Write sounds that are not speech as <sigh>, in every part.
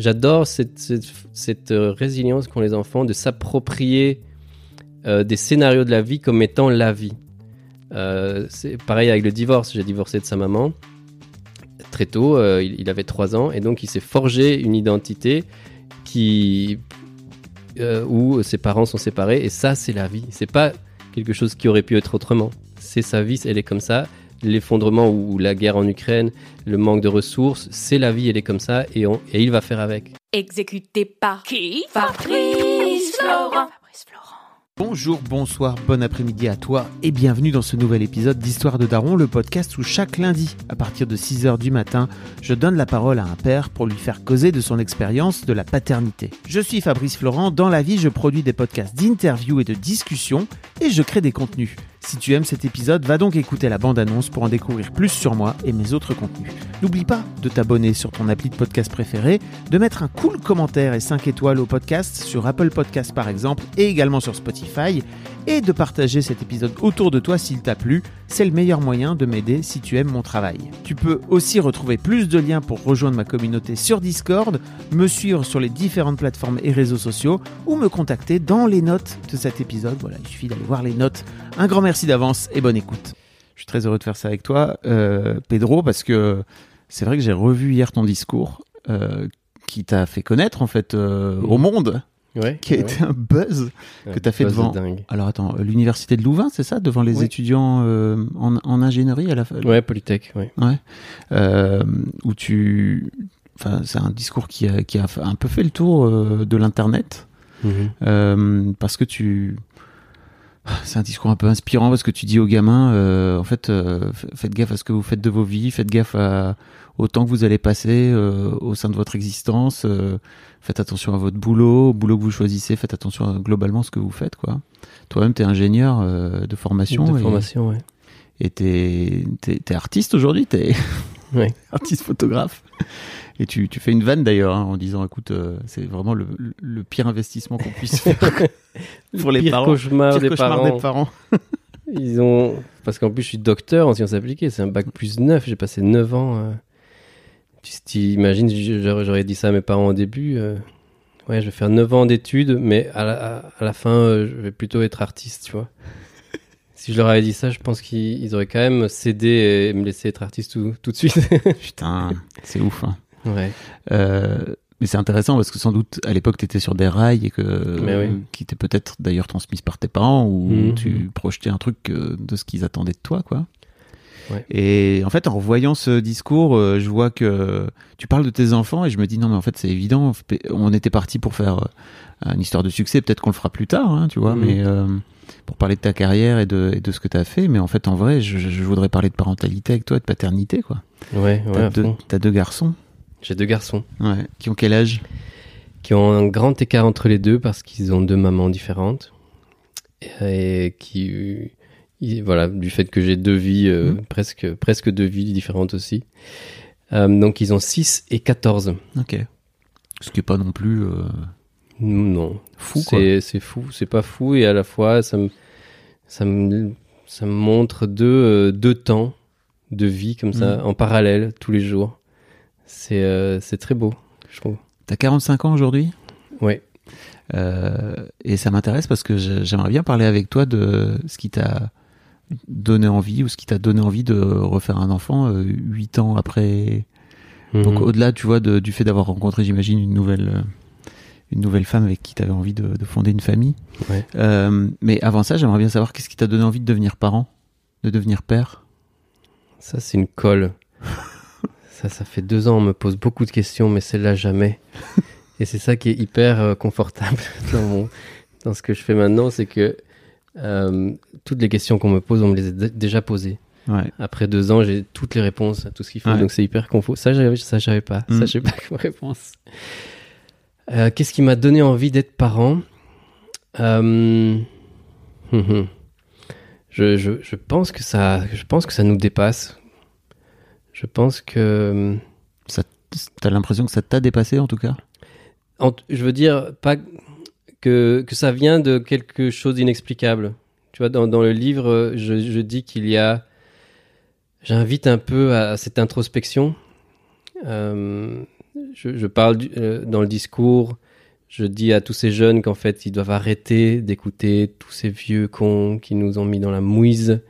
J'adore cette, euh, résilience qu'ont les enfants de s'approprier euh, des scénarios de la vie comme étant la vie. Euh, c'est pareil avec le divorce. J'ai divorcé de sa maman très tôt. il, avait 3 ans et donc il s'est forgé une identité où ses parents sont séparés et ça c'est la vie. C'est pas quelque chose qui aurait pu être autrement. C'est sa vie, elle est comme ça. L'effondrement ou la guerre en Ukraine, le manque de ressources, c'est la vie, elle est comme ça et, on, et il va faire avec. Exécuté par qui? Fabrice Florent. Fabrice Florent. Bonjour, bonsoir, bon après-midi à toi et bienvenue dans ce nouvel épisode d'Histoire de Daron, le podcast où chaque lundi, à partir de 6h du matin, je donne la parole à un père pour lui faire causer de son expérience de la paternité. Je suis Fabrice Florent, dans la vie je produis des podcasts d'interviews et de discussions et je crée des contenus. Si tu aimes cet épisode, va donc écouter la bande-annonce pour en découvrir plus sur moi et mes autres contenus. N'oublie pas de t'abonner sur ton appli de podcast préféré, de mettre un cool commentaire et 5 étoiles au podcast sur Apple Podcast par exemple et également sur Spotify et de partager cet épisode autour de toi s'il t'a plu. C'est le meilleur moyen de m'aider si tu aimes mon travail. Tu peux aussi retrouver plus de liens pour rejoindre ma communauté sur Discord, me suivre sur les différentes plateformes et réseaux sociaux ou me contacter dans les notes de cet épisode. Voilà, il suffit d'aller voir les notes. Un grand merci d'avance et bonne écoute. Je suis très heureux de faire ça avec toi, euh, Pedro, parce que c'est vrai que j'ai revu hier ton discours euh, qui t'a fait connaître en fait euh, au monde, Ouais, qui a ouais. été un buzz Ouais, que t'as fait buzz de devant. dingue. Alors attends, l'université de Louvain, c'est ça, devant les Oui. étudiants euh, en, en ingénierie à la fin. Ouais, Polytech, ouais. Euh, où tu, enfin, c'est un discours qui a, qui a un peu fait le tour euh, de l'internet Mhm. euh, parce que tu, c'est un discours un peu inspirant parce que tu dis aux gamins, euh, en fait, euh, faites gaffe à ce que vous faites de vos vies, faites gaffe à, au temps que vous allez passer euh, au sein de votre existence, euh, faites attention à votre boulot, au boulot que vous choisissez, faites attention à globalement ce que vous faites, quoi. Toi-même, t'es ingénieur euh, de formation. De et- formation, ouais. et t'es, t'es artiste aujourd'hui, t'es <laughs> Ouais. <laughs> artiste photographe. Et tu, tu fais une vanne d'ailleurs hein, en disant écoute, euh, c'est vraiment le, le- le pire investissement qu'on puisse <laughs> faire pour les Pire parents. cauchemar Pire des cauchemar parents. des parents. Ils ont. Parce qu'en plus, je suis docteur en sciences appliquées. C'est un bac plus 9. J'ai passé 9 ans. euh. Tu tu imagines, j'aurais dit ça à mes parents au début. euh, Ouais, je vais faire 9 ans d'études, mais à la, à- à la fin, euh, je vais plutôt être artiste, tu vois. <laughs> si je leur avais dit ça, je pense qu'ils ils auraient quand même cédé et me laissé être artiste tout, tout de suite. <laughs> Putain, c'est ouf. hein. ouais. Euh, mais c'est intéressant parce que sans doute à l'époque tu étais sur des rails et que Mais oui. qui étaient peut-être d'ailleurs transmises par tes parents ou Mhm. tu projetais un truc de ce qu'ils attendaient de toi quoi. Ouais. Et en fait en revoyant ce discours, euh, je vois que tu parles de tes enfants et je me dis non mais en fait c'est évident, on était parti pour faire euh, une histoire de succès, peut-être qu'on le fera plus tard, hein, tu vois, Mhm. mais euh, pour parler de ta carrière et de, et de ce que tu as fait, mais en fait en vrai je, je voudrais parler de parentalité avec toi, de paternité quoi. Ouais, ouais. Deux, t'as deux garçons, J'ai deux garçons. ouais, qui ont quel âge? Qui ont un grand écart entre les deux parce qu'ils ont deux mamans différentes et qui voilà du fait que j'ai deux vies euh, Mhm. presque presque deux vies différentes aussi Euh, donc ils ont 6 et 14 Ok. Ce qui est pas non plus euh, non fou, quoi. c'est fou c'est pas fou et à la fois ça me ça me ça me montre deux deux temps de vie comme ça Mhm. en parallèle tous les jours c'est très beau je trouve T'as 45 ans aujourd'hui? Euh, et ça m'intéresse parce que j'aimerais bien parler avec toi de ce qui t'a donné envie ou ce qui t'a donné envie de refaire un enfant euh, huit ans après. Donc Mhm. au-delà, tu vois, de- du fait d'avoir rencontré, j'imagine, une nouvelle, euh, une nouvelle femme avec qui t'avais envie de, de fonder une famille. Ouais. Euh, mais avant ça, j'aimerais bien savoir qu'est-ce qui t'a donné envie de devenir parent, de devenir père? Ça, c'est une colle. <laughs> ça, ça fait deux ans, on me pose beaucoup de questions, mais celle-là, jamais. <laughs> Et c'est ça qui est hyper euh, confortable <laughs> dans, mon- dans ce que je fais maintenant, c'est que euh, toutes les questions qu'on me pose, on me les a déjà posées. Ouais. Après deux ans, j'ai toutes les réponses à tout ce qu'il faut, Ouais. donc c'est hyper confus. Ça, j'avais, ça, j'avais pas. Mm. Ça, j'ai pas comme réponse. <laughs> Euh, qu'est-ce qui m'a donné envie d'être parent? Euh, hum, hum. je, je, je pense que ça, je pense que ça nous dépasse. Je pense que, T'as l'impression que ça t'a dépassé en tout cas? En- je veux dire, pas que, que ça vient de quelque chose d'inexplicable. Tu vois, dans, dans le livre, je, je dis qu'il y a. J'invite un peu à, cette introspection. Euh, je, parle euh, dans le discours, je dis à tous ces jeunes qu'en fait, ils doivent arrêter d'écouter tous ces vieux cons qui nous ont mis dans la mouise.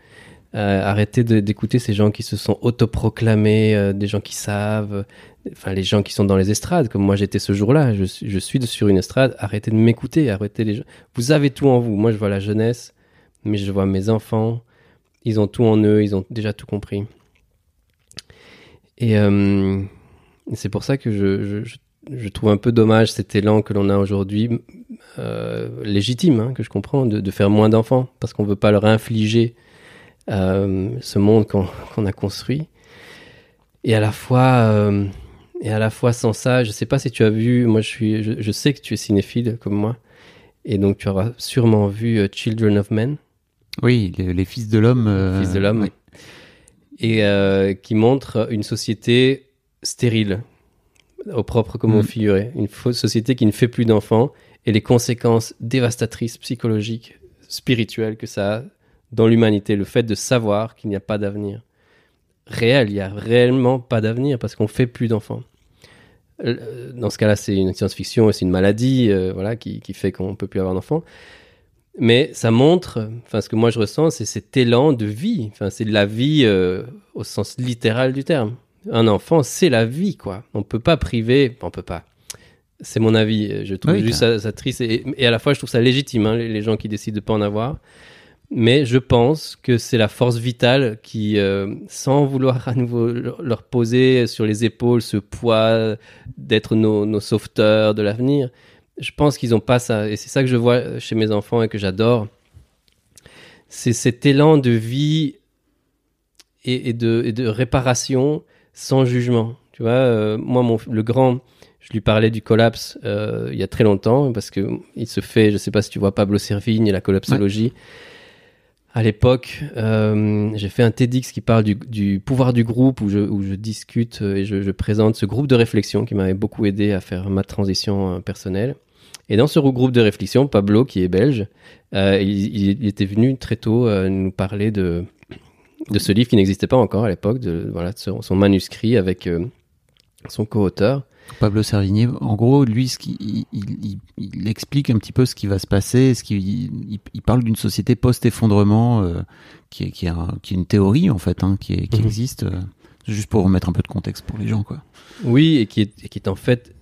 Euh, arrêter de- d'écouter ces gens qui se sont autoproclamés, euh, des gens qui savent, enfin les gens qui sont dans les estrades, comme moi j'étais ce jour-là, je, suis- sur une estrade, arrêtez de m'écouter, arrêtez les gens. Vous avez tout en vous. Moi je vois la jeunesse, mais je vois mes enfants, ils ont tout en eux, ils ont déjà tout compris. Et euh, c'est pour ça que je, trouve un peu dommage cet élan que l'on a aujourd'hui, euh, légitime, hein, que je comprends, de, de faire moins d'enfants, parce qu'on veut pas leur infliger ce monde qu'on a construit. Et à la fois, euh, et à la fois sans ça, je sais pas si tu as vu, moi je suis, je, je sais que tu es cinéphile comme moi, et donc tu auras sûrement vu euh, Children of Men, Oui, les, les fils de l'homme. euh, Fils de l'homme, oui. et euh, qui montre une société stérile, au propre comme au Mm. figuré, une fausse société qui ne fait plus d'enfants, et les conséquences dévastatrices psychologiques, spirituelles que ça a dans l'humanité, le fait de savoir qu'il n'y a pas d'avenir réel, il n'y a réellement pas d'avenir parce qu'on fait plus d'enfants. Euh, Dans ce cas-là, c'est une science-fiction et c'est une maladie euh, voilà, qui, qui fait qu'on peut plus avoir d'enfants. Mais ça montre, enfin, ce que moi je ressens, c'est cet élan de vie. Enfin, c'est de la vie euh, au sens littéral du terme. Un enfant, c'est la vie, quoi. On peut pas priver, on peut pas. C'est mon avis. Je trouve Oui, juste ça, ça triste et, et à la fois je trouve ça légitime, hein, les, les gens qui décident de pas en avoir. Mais je pense que c'est la force vitale qui, euh, sans vouloir à nouveau leur poser sur les épaules ce poids d'être nos, nos sauveteurs de l'avenir, je pense qu'ils n'ont pas ça. Et c'est ça que je vois chez mes enfants et que j'adore. C'est cet élan de vie et, de, réparation sans jugement. Tu vois, euh, moi, mon, le grand, je lui parlais du collapse euh, il y a très longtemps parce que il se fait, je sais pas si tu vois Pablo Servigne et la collapsologie. À l'époque, euh, j'ai fait un TEDx qui parle du, pouvoir du groupe où je, discute euh, et je, présente ce groupe de réflexion qui m'avait beaucoup aidé à faire ma transition euh, personnelle. Et dans ce groupe de réflexion, Pablo, qui est belge, il, était venu très tôt nous parler de, ce livre qui n'existait pas encore à l'époque, de voilà, son, son manuscrit avec son co-auteur. Pablo Servigné, en gros, lui, ce il, il- il- il explique un petit peu ce qui va se passer. Ce qui, il, parle d'une société post-effondrement euh, qui, est, qui, est un- qui est une théorie, en fait, hein, qui, est- qui Mhm. existe. euh, juste pour remettre un peu de contexte pour les gens, quoi. Oui, et qui est, et qui est en fait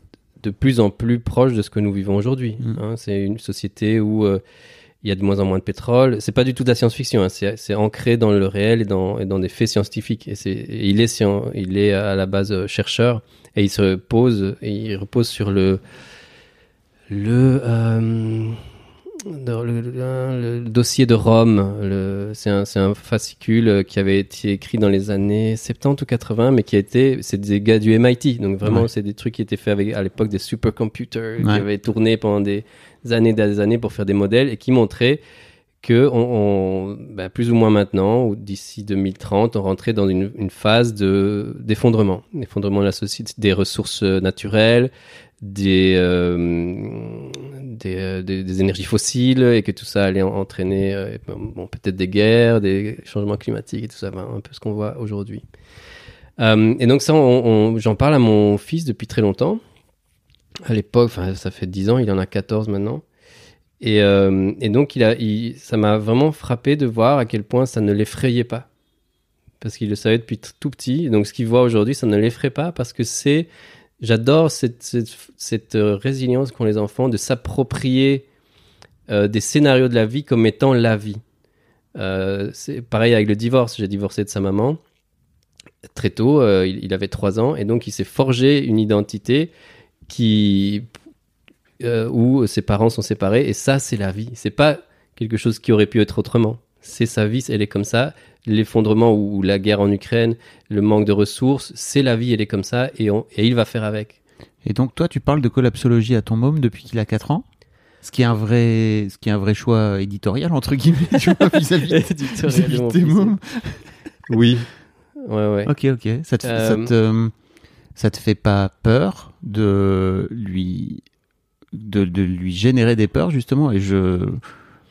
de plus en plus proche de ce que nous vivons aujourd'hui. Mm. hein. c'est une société où euh, il y a de moins en moins de pétrole. C'est pas du tout de la science-fiction, hein. c'est ancré dans le réel et dans, des faits scientifiques. Il, est à la base euh, chercheur et il se repose sur le. Le. euh, dans le, dossier de Rome, c'est un, fascicule qui avait été écrit dans les années 70 ou 80, mais qui a été, c'est des gars du MIT, donc vraiment Ouais. c'est des trucs qui étaient faits avec, à l'époque des supercomputers, qui avaient tourné pendant des années des années pour faire des modèles et qui montraient que on, on- ben, plus ou moins maintenant, ou d'ici 2030, on rentrait dans une, une phase de d'effondrement, effondrement de la société, des ressources naturelles, des, euh, des, euh, des, énergies fossiles, et que tout ça allait en- entraîner euh, bon, peut-être des guerres, des changements climatiques et tout ça, ben, un peu ce qu'on voit aujourd'hui. Euh, et donc ça, j'en parle à mon fils depuis très longtemps. À l'époque, ça fait 10 ans, il en a 14 maintenant. Et, et donc, il a, il- ça m'a vraiment frappé de voir à quel point ça ne l'effrayait pas. Parce qu'il le savait depuis tout petit. Donc, ce qu'il voit aujourd'hui, ça ne l'effraie pas parce que c'est. J'adore cette, euh, résilience qu'ont les enfants de s'approprier euh, des scénarios de la vie comme étant la vie. Euh, c'est pareil avec le divorce. J'ai divorcé de sa maman très tôt. il, avait 3 ans. Et donc, il s'est forgé une identité qui où ses parents sont séparés et ça c'est la vie c'est pas quelque chose qui aurait pu être autrement C'est sa vie, elle est comme ça. L'effondrement ou la guerre en Ukraine, le manque de ressources, c'est la vie, elle est comme ça et, on, et il va faire avec. Et donc toi, tu parles de collapsologie à ton môme depuis qu'il a 4 ans ce qui est un vrai, ce qui est un vrai choix éditorial entre guillemets, vis-à-vis Éditorial de <laughs> tes mômes. Oui. Ouais, ouais. Ok, ok. Ça te, ça Euh, te, ça te fait pas peur de lui, de, de lui générer des peurs justement Et je,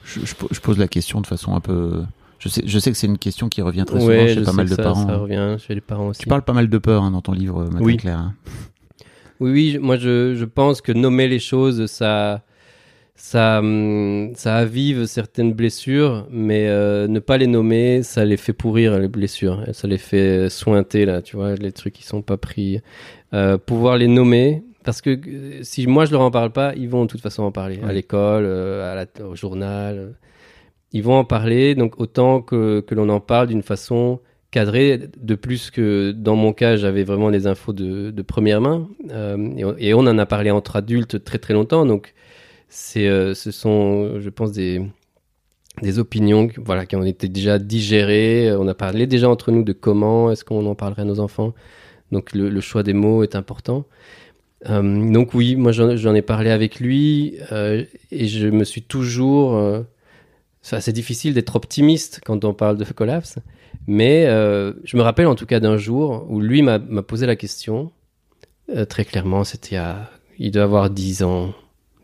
je, je po- je pose la question de façon un peu. Je sais, je sais que c'est une question qui revient très souvent chez pas mal de ça, parents. Ça revient chez les parents aussi. Tu parles pas mal de peur hein, dans ton livre, Matin Oui. Clair. hein. Oui, oui, moi je, je pense que nommer les choses, ça, ça, hum, ça avive certaines blessures, mais euh, ne pas les nommer, ça les fait pourrir les blessures, ça les fait sointer là, tu vois, les trucs qui sont pas pris. Euh, pouvoir les nommer, parce que euh, si moi je leur en parle pas, ils vont de toute façon en parler à l'école, euh, à la- au journal. euh, Ils vont en parler, donc autant que, que l'on en parle d'une façon cadré. De plus que dans mon cas, j'avais vraiment des infos de, de première main. Euh, et, on, et on en a parlé entre adultes très très longtemps. Donc, c'est, euh, ce sont, je pense, des, des opinions voilà, qui ont été déjà digérées. On a parlé déjà entre nous de comment est-ce qu'on en parlerait à nos enfants. Donc, le, le choix des mots est important. Euh, donc oui, moi j'en, ai parlé avec lui euh, et je me suis toujours... euh, c'est difficile d'être optimiste quand on parle de <laughs> collapse. Mais euh, je me rappelle en tout cas d'un jour où lui m'a posé la question, très clairement, c'était il, doit avoir 10 ans,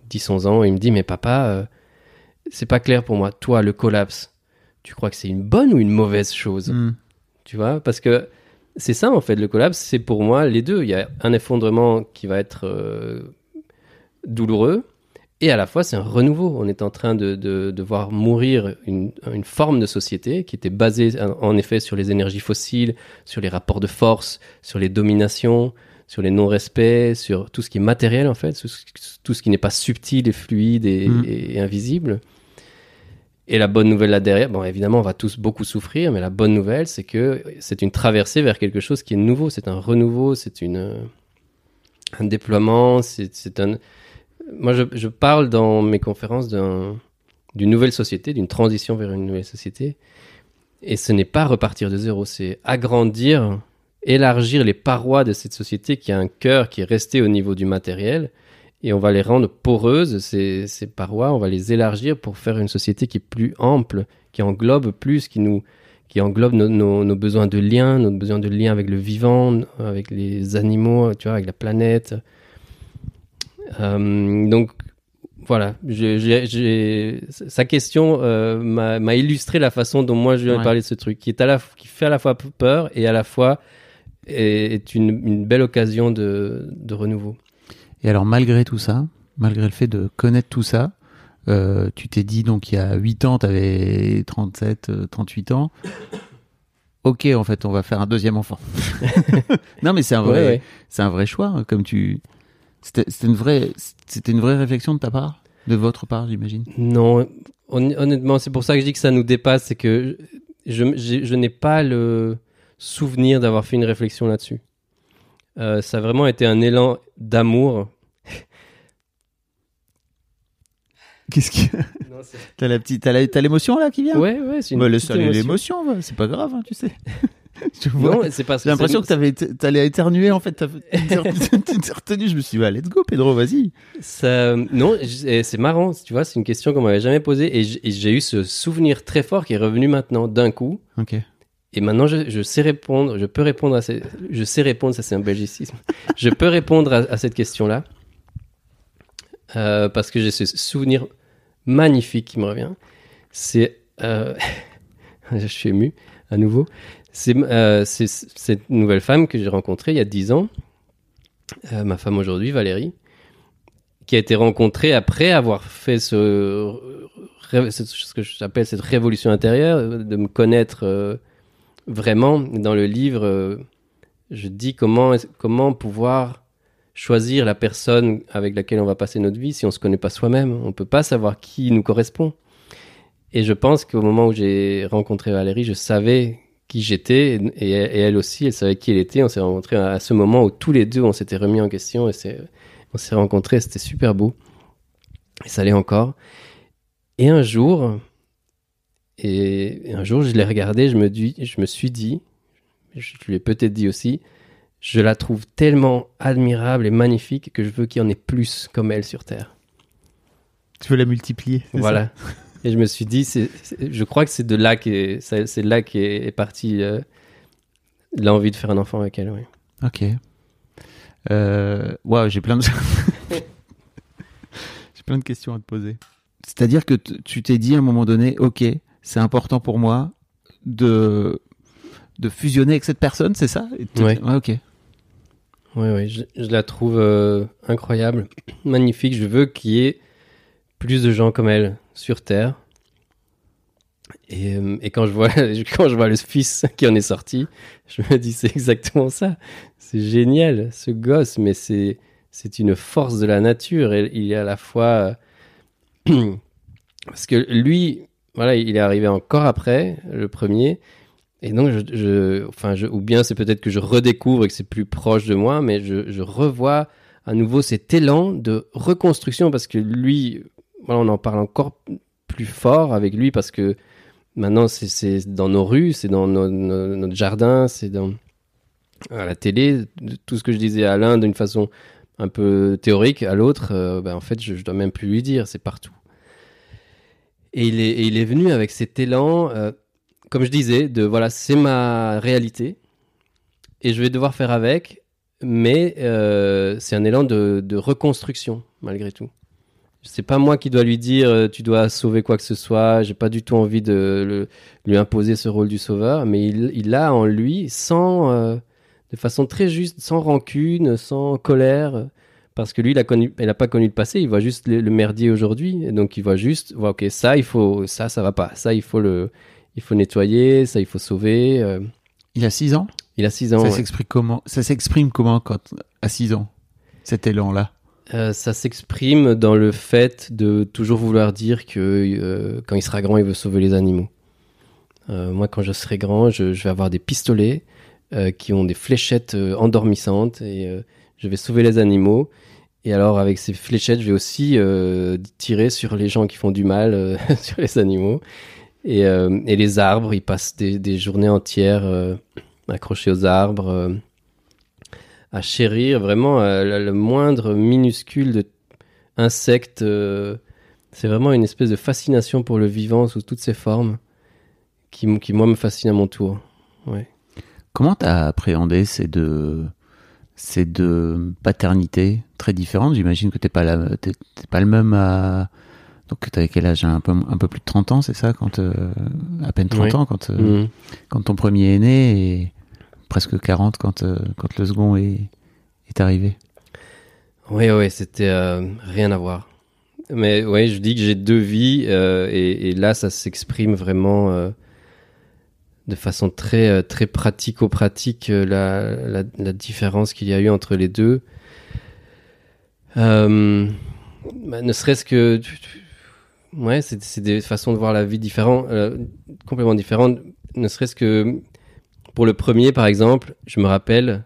10-11 ans, et il me dit, mais papa, c'est pas clair pour moi, toi, le collapse, tu crois que c'est une bonne ou une mauvaise chose Hmm. Tu vois? Parce que c'est ça en fait, le collapse, c'est pour moi les deux. Il y a un effondrement qui va être euh, douloureux, et à la fois c'est un renouveau. On est en train de, de, de voir mourir une, une forme de société qui était basée en effet sur les énergies fossiles, sur les rapports de force, sur les dominations, sur les non-respects, sur tout ce qui est matériel en fait, tout ce, tout ce qui n'est pas subtil et fluide et, Mm. et invisible. Et la bonne nouvelle là derrière, bon évidemment on va tous beaucoup souffrir, mais la bonne nouvelle c'est que c'est une traversée vers quelque chose qui est nouveau, c'est un renouveau, c'est une un déploiement, c'est un. Moi je, parle dans mes conférences d'un d'une nouvelle société, d'une transition vers une nouvelle société, et ce n'est pas repartir de zéro, c'est agrandir, élargir les parois de cette société qui a un cœur qui est resté au niveau du matériel et on va les rendre poreuses, ces, ces parois, on va les élargir pour faire une société qui est plus ample, qui englobe plus, qui nous qui englobe nos, nos- nos besoins de lien, nos besoins de lien avec le vivant, avec les animaux, tu vois, avec la planète. Euh, donc voilà, sa question euh, m'a illustré la façon dont moi je ai Ouais. parlé de ce truc, qui est à la qui fait à la fois peur et à la fois est, est une, une belle occasion de, de renouveau. Et alors, malgré tout ça, malgré le fait de connaître tout ça, euh, tu t'es dit, donc il y a 8 ans, tu avais 37, euh, 38 ans. Ok, en fait, on va faire un deuxième enfant. <laughs> non, mais c'est un vrai, Ouais, ouais. c'est un vrai choix, hein, comme tu. C'était une vraie, c'était une vraie réflexion de ta part, de votre part, j'imagine? Non, hon- honnêtement, c'est pour ça que je dis que ça nous dépasse, c'est que je n'ai pas le souvenir d'avoir fait une réflexion là-dessus. Euh, ça a vraiment été un élan d'amour. Qu'est-ce que <laughs> t'as la petite, t'as l'émotion là qui vient Ouais, ouais, c'est une Bah, petite émotion. l'émotion, c'est pas grave, hein, tu sais. <laughs> Je vois. Non, c'est parce J'ai l'impression que t'avais, t'allais éternuer en fait. T'as <laughs> retenu. Je me suis dit, bah, let's go, Pedro, vas-y. Ça, non, c'est marrant, tu vois, c'est une question qu'on m'avait jamais posée et j'ai eu ce souvenir très fort qui est revenu maintenant d'un coup. Ok. Et maintenant, je, je sais répondre, je peux répondre à ces, je sais répondre, ça c'est un belgicisme. je peux répondre à, à cette question-là Euh, parce que j'ai ce souvenir magnifique qui me revient. C'est, euh, <laughs> je suis ému à nouveau. C'est euh, c'est cette nouvelle femme que j'ai rencontrée il y a 10 ans, euh, ma femme aujourd'hui, Valérie, qui a été rencontrée après avoir fait ce, ce que j'appelle cette révolution intérieure, de me connaître vraiment. Dans le livre, je dis comment, comment pouvoir choisir la personne avec laquelle on va passer notre vie si on ne se connaît pas soi-même. On ne peut pas savoir qui nous correspond. Et je pense qu'au moment où j'ai rencontré Valérie, je savais qui j'étais et, elle aussi, elle savait qui elle était. On s'est rencontrés à ce moment où tous les deux, on s'était remis en question et on s'est rencontrés. C'était super beau. Et ça l'est encore. Et un jour, Et, un jour, je l'ai regardée, je me, dis, je me suis dit, je lui ai peut-être dit aussi, je la trouve tellement admirable et magnifique que je veux qu'il y en ait plus comme elle sur Terre. Tu veux la multiplier Voilà. Et je me suis dit, je crois que c'est de là qu'est, c'est là qu'est est partie euh, l'envie de faire un enfant avec elle. Oui. Ok. Euh, Waouh, j'ai plein de <laughs> j'ai plein de questions à te poser. C'est-à-dire que tu t'es dit à un moment donné, ok, c'est important pour moi de de fusionner avec cette personne, c'est ça? Te- Ouais. ok. Oui, oui, je, la trouve euh, incroyable, <clears throat> magnifique. Je veux qu'il y ait plus de gens comme elle sur Terre. Et, euh, quand, je vois, <laughs> quand je vois le fils <laughs> qui en est sorti, je me dis c'est exactement ça. C'est génial, ce gosse, mais c'est c'est une force de la nature. Et il est à la fois euh, <clears throat> parce que lui, voilà, il est arrivé encore après le premier. Et donc, je, enfin, je, ou bien c'est peut-être que je redécouvre et que c'est plus proche de moi, mais je, revois à nouveau cet élan de reconstruction parce que lui, on en parle encore plus fort avec lui parce que maintenant c'est- dans nos rues, c'est dans notre jardin, c'est dans à la télé. Tout ce que je disais à l'un d'une façon un peu théorique, à l'autre, euh, ben, en fait, je, je dois même plus lui dire, c'est partout. Et il est, il est venu avec cet élan, euh, comme je disais, de voilà, c'est ma réalité et je vais devoir faire avec, mais euh, c'est un élan de, reconstruction malgré tout. C'est pas moi qui dois lui dire euh, tu dois sauver quoi que ce soit. J'ai pas du tout envie de lui imposer ce rôle du sauveur, mais il, il a en lui, sans, euh, de façon très juste, sans rancune, sans colère, parce que lui, il a connu, il a pas connu le passé. Il voit juste le, merdier aujourd'hui, donc il voit juste, ok, ça, il faut, ça, ça va pas, ça, il faut le, il faut nettoyer, ça, il faut sauver. euh. Il a 6 ans? Il a 6 ans. Ça ouais. s'exprime comment Ça s'exprime comment quand à 6 ans Cet élan-là? Euh, ça s'exprime dans le fait de toujours vouloir dire que euh, quand il sera grand, il veut sauver les animaux. Euh, moi, quand je serai grand, je, je vais avoir des pistolets euh, qui ont des fléchettes euh, endormissantes et euh, je vais sauver les animaux. Et alors, avec ces fléchettes, je vais aussi euh, tirer sur les gens qui font du mal, euh, <laughs> sur les animaux. Et, euh, et les arbres, ils passent des, journées entières euh, accrochés aux arbres. euh, à chérir vraiment euh, le, moindre minuscule de insecte. c'est vraiment une espèce de fascination pour le vivant sous toutes ses formes qui, qui moi, me fascine à mon tour. Ouais. Comment t'as appréhendé ces deux, ces deux paternités très différentes? J'imagine que t'es pas, pas le même à... Donc t'avais quel âge? Un peu, un peu plus de 30 ans, c'est ça? Quand, euh, À peine 30 Oui. ans quand, euh, Mhm. quand ton premier est né et presque 40 quand, euh, quand le second est, est arrivé. Oui, oui, c'était rien à voir. Mais ouais, je dis que j'ai deux vies et, et là, ça s'exprime vraiment de façon très, très pratico-pratique la, la, la différence qu'il y a eu entre les deux. Bah, ne serait-ce que... tu- tu- Ouais, c'est des façons de voir la vie différentes, euh, complètement différentes. Ne serait-ce que pour le premier, par exemple, je me rappelle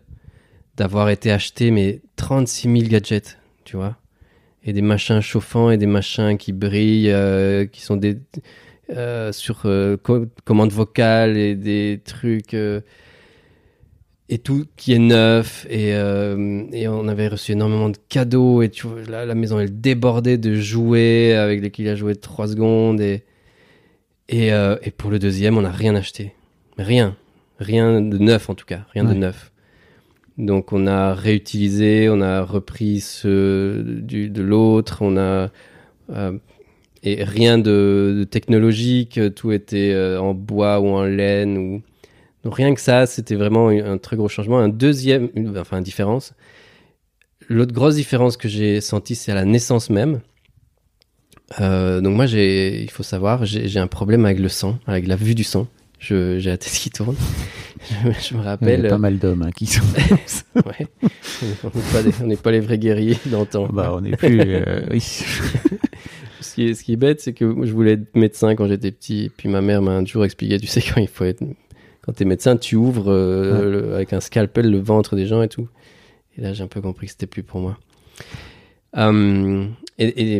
d'avoir été acheté mais 36 000 gadgets, tu vois. Et des machins chauffants et des machins qui brillent, euh, qui sont des euh, sur co- commande vocale et des trucs et tout qui est neuf et, euh, et on avait reçu énormément de cadeaux et tu vois, la, la maison elle débordait de jouets avec lesquels il a joué 3 secondes et et, euh, et pour le deuxième on n'a rien acheté. Rien. Rien de neuf en tout cas. Rien de neuf. Donc on a réutilisé, on a repris ce du, de l'autre, on a euh, et rien de, de technologique, tout était en bois ou en laine ou donc rien que ça, c'était vraiment un, très gros changement. Un deuxième, une- enfin une différence. L'autre grosse différence que j'ai sentie, c'est à la naissance même. Euh, donc moi, j'ai, il faut savoir, j'ai un problème avec le sang, avec la vue du sang. Je- J'ai la tête qui tourne. <laughs> je, je me Il y a rappelle. pas mal d'hommes hein, qui sont... <laughs> Ouais. On n'est pas, les vrais guerriers d'antan. bah, on n'est plus... euh, <laughs> oui. Ce qui est, ce qui est bête, c'est que je voulais être médecin quand j'étais petit. Puis ma mère m'a un jour expliqué, tu sais, quand il faut être, quand t'es médecin, tu ouvres euh, le- avec un scalpel le ventre des gens et tout. Et là, j'ai un peu compris que c'était plus pour moi. Euh, et,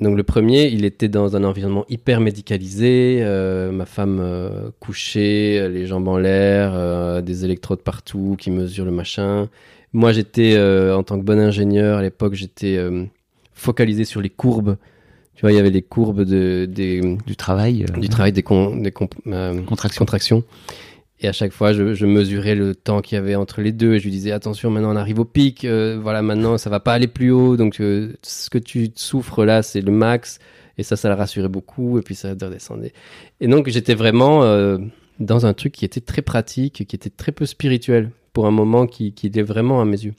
donc le premier, il était dans un environnement hyper médicalisé, euh, ma femme euh, couchée, les jambes en l'air, euh, des électrodes partout qui mesurent le machin. Moi, j'étais en tant que bon ingénieur à l'époque, j'étais euh, focalisé sur les courbes. Tu vois, il y avait les courbes de, des, Du travail. du travail des, con- des comp- euh, Contraction. contractions. Et à chaque fois, je, mesurais le temps qu'il y avait entre les deux et je lui disais attention, maintenant on arrive au pic. euh, voilà, maintenant ça va pas aller plus haut. Donc euh, ce que tu souffres là, c'est le max. Et ça, ça la rassurait beaucoup. Et puis ça redescendait. Et donc j'étais vraiment euh, dans un truc qui était très pratique, qui était très peu spirituel pour un moment qui, était vraiment à mes yeux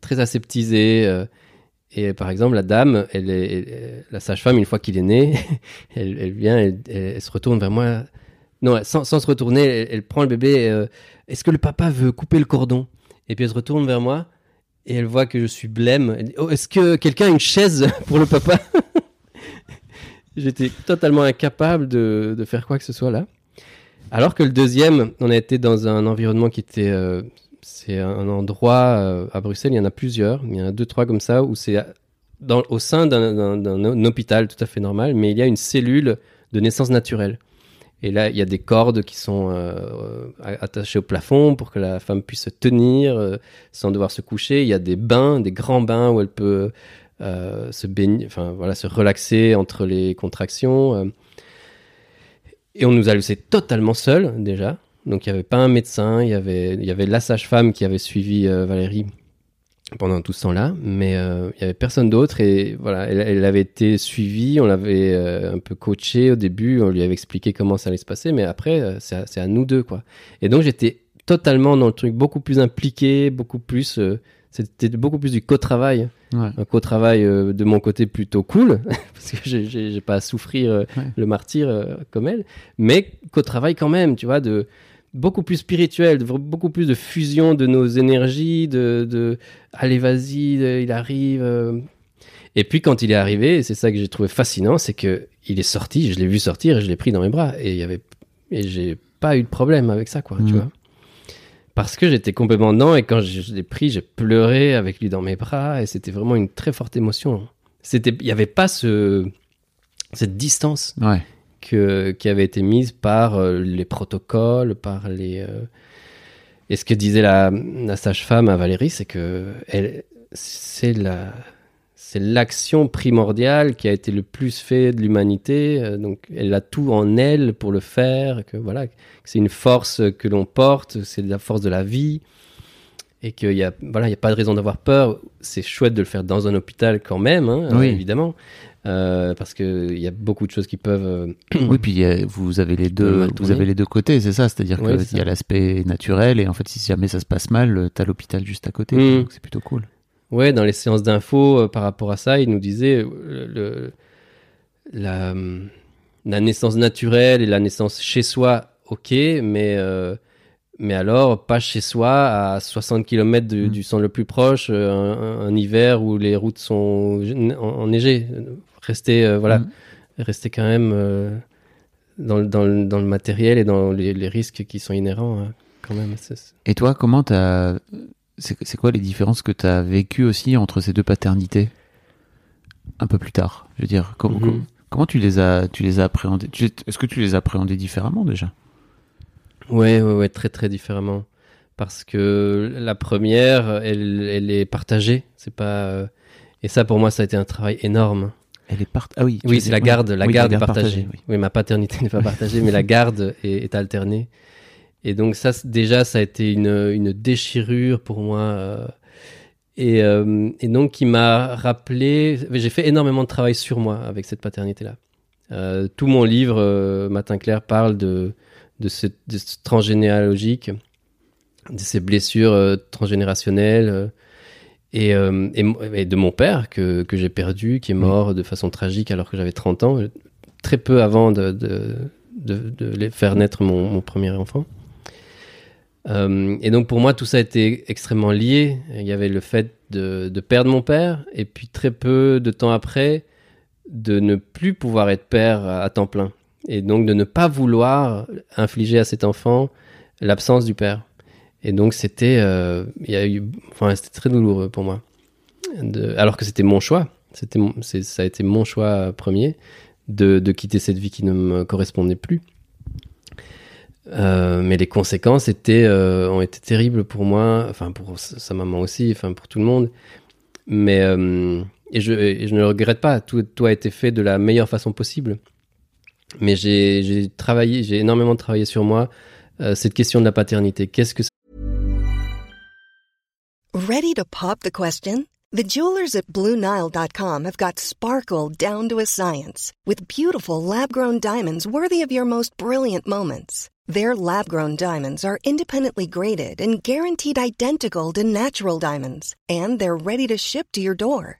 très aseptisé. et par exemple, la dame, elle la sage-femme, une fois qu'il est né, <laughs> elle, vient, elle se retourne vers moi. Non, sans, se retourner, elle, prend le bébé. euh, Est-ce que le papa veut couper le cordon? Et puis elle se retourne vers moi et elle voit que je suis blême. Oh, Est-ce que quelqu'un a une chaise <laughs> pour le papa? <laughs> J'étais totalement incapable de, de faire quoi que ce soit là. Alors que le deuxième, on a été dans un environnement qui était euh, c'est un endroit euh, à Bruxelles, il y en a plusieurs, il y en a deux, trois comme ça, où c'est au sein d'un hôpital tout à fait normal, mais il y a une cellule de naissance naturelle. Et là, il y a des cordes qui sont euh, attachées au plafond pour que la femme puisse se tenir euh, sans devoir se coucher. Il y a des bains, des grands bains où elle peut euh, se baigner, enfin voilà, se relaxer entre les contractions. euh. Et on nous a laissé totalement seuls déjà. Donc il n'y avait pas un médecin, il y avait, il y avait la sage-femme qui avait suivi euh, Valérie pendant tout ce temps-là, mais euh, il y avait personne d'autre et voilà, elle, elle avait été suivie, on l'avait euh, un peu coachée au début, on lui avait expliqué comment ça allait se passer, mais après euh, c'est à, nous deux quoi. Et donc j'étais totalement dans le truc, beaucoup plus impliqué, beaucoup plus, euh, c'était beaucoup plus du co-travail, Ouais. un co-travail euh, de mon côté plutôt cool <laughs> parce que j'ai- pas à souffrir euh, Ouais. le martyr euh, comme elle, mais co-travail quand même, tu vois, de beaucoup plus spirituel, beaucoup plus de fusion de nos énergies, de, de allez vas-y, il arrive. euh. Et puis quand il est arrivé, et c'est ça que j'ai trouvé fascinant, c'est que il est sorti, je l'ai vu sortir et je l'ai pris dans mes bras et il y avait et j'ai pas eu de problème avec ça quoi, tu Mhm. vois. Parce que j'étais complètement dedans et quand je, je l'ai pris, j'ai pleuré avec lui dans mes bras et c'était vraiment une très forte émotion. C'était il y avait pas ce cette distance Ouais. Que, qui avait été mise par euh, les protocoles, par les. euh, Et ce que disait la, la sage-femme à Valérie, c'est que elle, c'est la, c'est l'action primordiale qui a été le plus fait de l'humanité. euh, donc, elle a tout en elle pour le faire. Que voilà, c'est une force que l'on porte, c'est la force de la vie. Et qu'il y a, voilà, y a pas de raison d'avoir peur. C'est chouette de le faire dans un hôpital quand même, hein, Oui. évidemment. Euh, parce qu'il y a beaucoup de choses qui peuvent. euh, Oui, puis vous avez les deux, vous avez les deux côtés, c'est ça. C'est-à-dire qu'il y a l'aspect naturel et en fait, si jamais ça se passe mal, t'as l'hôpital juste à côté. Mm. Donc c'est plutôt cool. Ouais, dans les séances d'infos euh, par rapport à ça, il nous disait euh, le, la, hum, la naissance naturelle et la naissance chez soi, ok, mais, euh, mais alors pas chez soi à 60 km Mm. du centre le plus proche, euh, un, un hiver où les routes sont en- enneigées. Rester, euh, voilà, Mm. rester quand même euh, dans, le- dans, le- dans le matériel et dans les, les risques qui sont inhérents, hein, quand même. Et toi, comment t'as, c'est quoi les différences que t'as vécues aussi entre ces deux paternités? Un peu plus tard Je veux dire, com- Mhm. com- comment tu les as, tu les as appréhendées? Tu Est-ce que tu les as appréhendées différemment déjà? Ouais, ouais, ouais, très très différemment. Parce que la première, elle, elle est partagée. C'est pas. euh, Et ça, pour moi, ça a été un travail énorme. Elle est part... Ah oui. Oui, c'est la garde. La oui, garde est partagée. oui. oui. ma paternité n'est pas partagée, mais la <laughs> garde est, est alternée. Et donc ça, déjà, ça a été une, une déchirure pour moi. euh, Et, euh, et donc, qui m'a rappelé. J'ai fait énormément de travail sur moi avec cette paternité-là. Euh, tout mon livre, Matin clair, parle de, de, ce, de ce transgénéalogique, de ces blessures euh, transgénérationnelles. euh, et, euh, et, de mon père que, que j'ai perdu, qui est mort de façon tragique alors que j'avais 30 ans, très peu avant de, de, de, faire naître mon, mon premier enfant. Euh, et donc pour moi, tout ça été extrêmement lié. Il y avait le fait de, de perdre mon père, et puis très peu de temps après, de ne plus pouvoir être père à, à temps plein. Et donc de ne pas vouloir infliger à cet enfant l'absence du père. Et donc c'était, euh, y a eu, enfin c'était très douloureux pour moi. alors que c'était mon choix. C'était ça a été mon choix premier de, quitter cette vie qui ne me correspondait plus. Euh, mais les conséquences étaient, euh, ont été terribles pour moi, enfin pour sa maman aussi, enfin pour tout le monde. Mais et, je, ne le regrette pas. Tout a été fait de la meilleure façon possible. Mais j'ai travaillé, j'ai énormément travaillé sur moi euh, cette question de la paternité. Qu'est-ce que Ready to pop the question? The jewelers at BlueNile.com have got sparkle down to a science with beautiful lab grown diamonds worthy of your most brilliant moments. Their lab grown diamonds are independently graded and guaranteed identical to natural diamonds, and they're ready to ship to your door.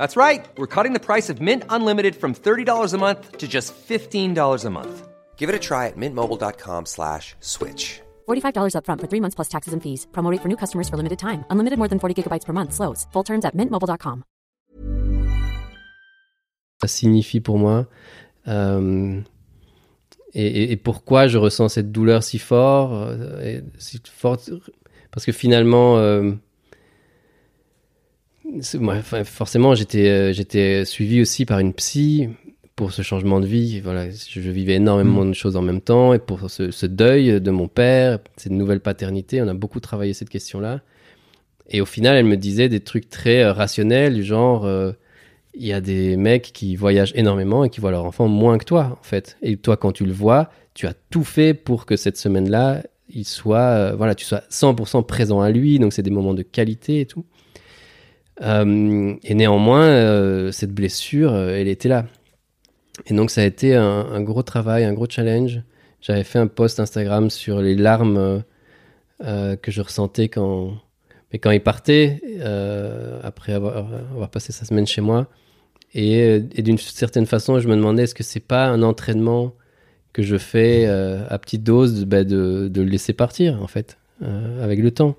That's right. We're cutting the price of Mint Unlimited from $30 a month to just $15 a month. Give it a try at mintmobile.com slash switch. $45 upfront for three months plus taxes and fees. Promo rate for new customers for limited time. Unlimited more than 40 gigabytes per month. Slows. Full terms at mintmobile.com. ça signifie pour moi euh, et, et- et pourquoi je ressens cette douleur si fort, euh, si forte, parce que finalement, euh, moi, forcément, j'étais euh, j'étais suivi aussi par une psy pour ce changement de vie. Voilà, je, je vivais énormément de choses en même temps et pour ce, ce deuil de mon père, cette nouvelle paternité, on a beaucoup travaillé cette question-là. Et au final, elle me disait des trucs très euh, rationnels, du genre. euh, il y a des mecs qui voyagent énormément et qui voient leur enfant moins que toi, en fait. Et toi, quand tu le vois, tu as tout fait pour que cette semaine-là, il soit, euh, voilà, tu sois 100% présent à lui. Donc, c'est des moments de qualité et tout. Euh, et néanmoins, euh, cette blessure, euh, elle était là. Et donc, ça a été un, gros travail, un gros challenge. J'avais fait un post Instagram sur les larmes que je ressentais quand, mais quand il partait, après avoir, passé sa semaine chez moi, et, d'une certaine façon, je me demandais est-ce que c'est pas un entraînement que je fais à petite dose bah, de, le laisser partir, en fait, avec le temps?